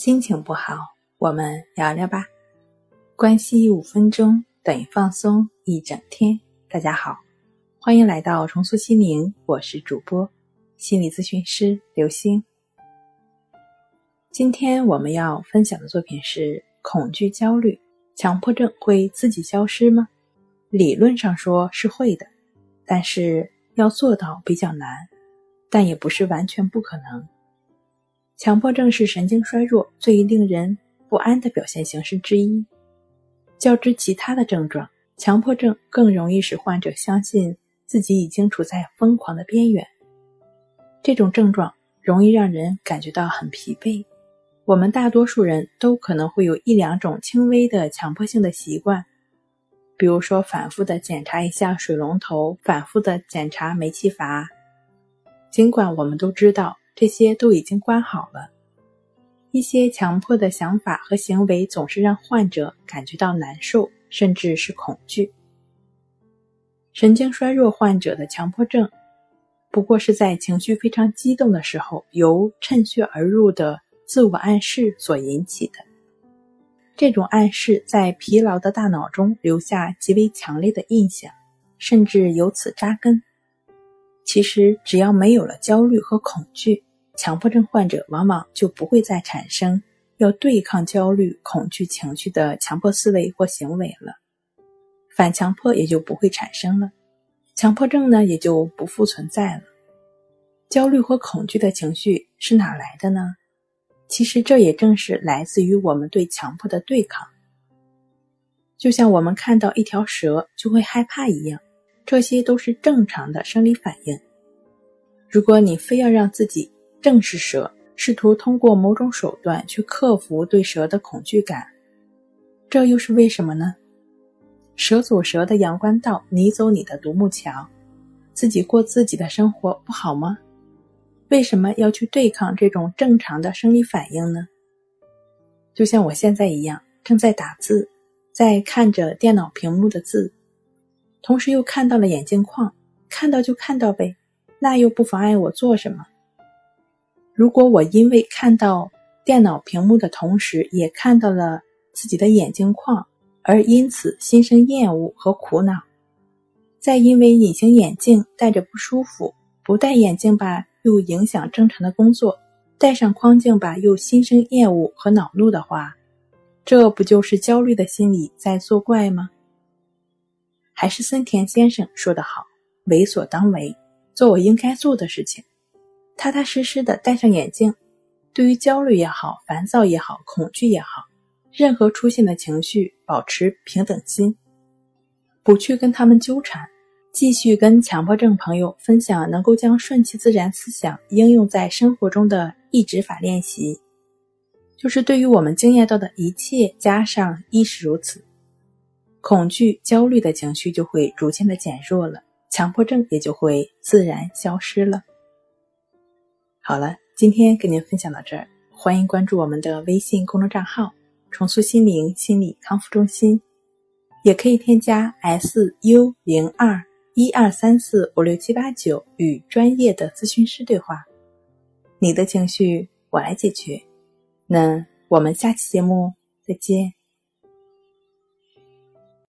心情不好，我们聊聊吧。关系五分钟等于放松一整天。大家好，欢迎来到重塑心灵，我是主播心理咨询师刘星。今天我们要分享的作品是：恐惧、焦虑、强迫症会自己消失吗？理论上说是会的，但是要做到比较难，但也不是完全不可能。强迫症是神经衰弱最令人不安的表现形式之一。较之其他的症状，强迫症更容易使患者相信自己已经处在疯狂的边缘。这种症状容易让人感觉到很疲惫。我们大多数人都可能会有一两种轻微的强迫性的习惯，比如说反复的检查一下水龙头，反复的检查煤气阀。尽管我们都知道。这些都已经关好了。一些强迫的想法和行为总是让患者感觉到难受，甚至是恐惧。神经衰弱患者的强迫症，不过是在情绪非常激动的时候，由趁虚而入的自我暗示所引起的。这种暗示在疲劳的大脑中留下极为强烈的印象，甚至由此扎根。其实，只要没有了焦虑和恐惧，强迫症患者往往就不会再产生要对抗焦虑、恐惧情绪的强迫思维或行为了，反强迫也就不会产生了，强迫症呢也就不复存在了。焦虑和恐惧的情绪是哪来的呢？其实这也正是来自于我们对强迫的对抗，就像我们看到一条蛇就会害怕一样，这些都是正常的生理反应。如果你非要让自己正视蛇，试图通过某种手段去克服对蛇的恐惧感，这又是为什么呢？蛇走蛇的阳关道，你走你的独木桥，自己过自己的生活不好吗？为什么要去对抗这种正常的生理反应呢？就像我现在一样，正在打字，在看着电脑屏幕的字，同时又看到了眼镜框，看到就看到呗，那又不妨碍我做什么。如果我因为看到电脑屏幕的同时，也看到了自己的眼镜框，而因此心生厌恶和苦恼，再因为隐形眼镜戴着不舒服，不戴眼镜吧又影响正常的工作，戴上框镜吧又心生厌恶和恼怒的话，这不就是焦虑的心理在作怪吗？还是森田先生说得好：“为所当为，做我应该做的事情。”踏踏实实的戴上眼镜，对于焦虑也好、烦躁也好、恐惧也好，任何出现的情绪，保持平等心，不去跟他们纠缠，继续跟强迫症朋友分享能够将顺其自然思想应用在生活中的意指法练习，就是对于我们经验到的一切加上亦是如此，恐惧、焦虑的情绪就会逐渐的减弱了，强迫症也就会自然消失了。好了，今天跟您分享到这儿，欢迎关注我们的微信公众账号“重塑心灵心理康复中心”，也可以添加 “s u 零二一二三四五六七八九”与专业的咨询师对话。你的情绪我来解决。那我们下期节目再见。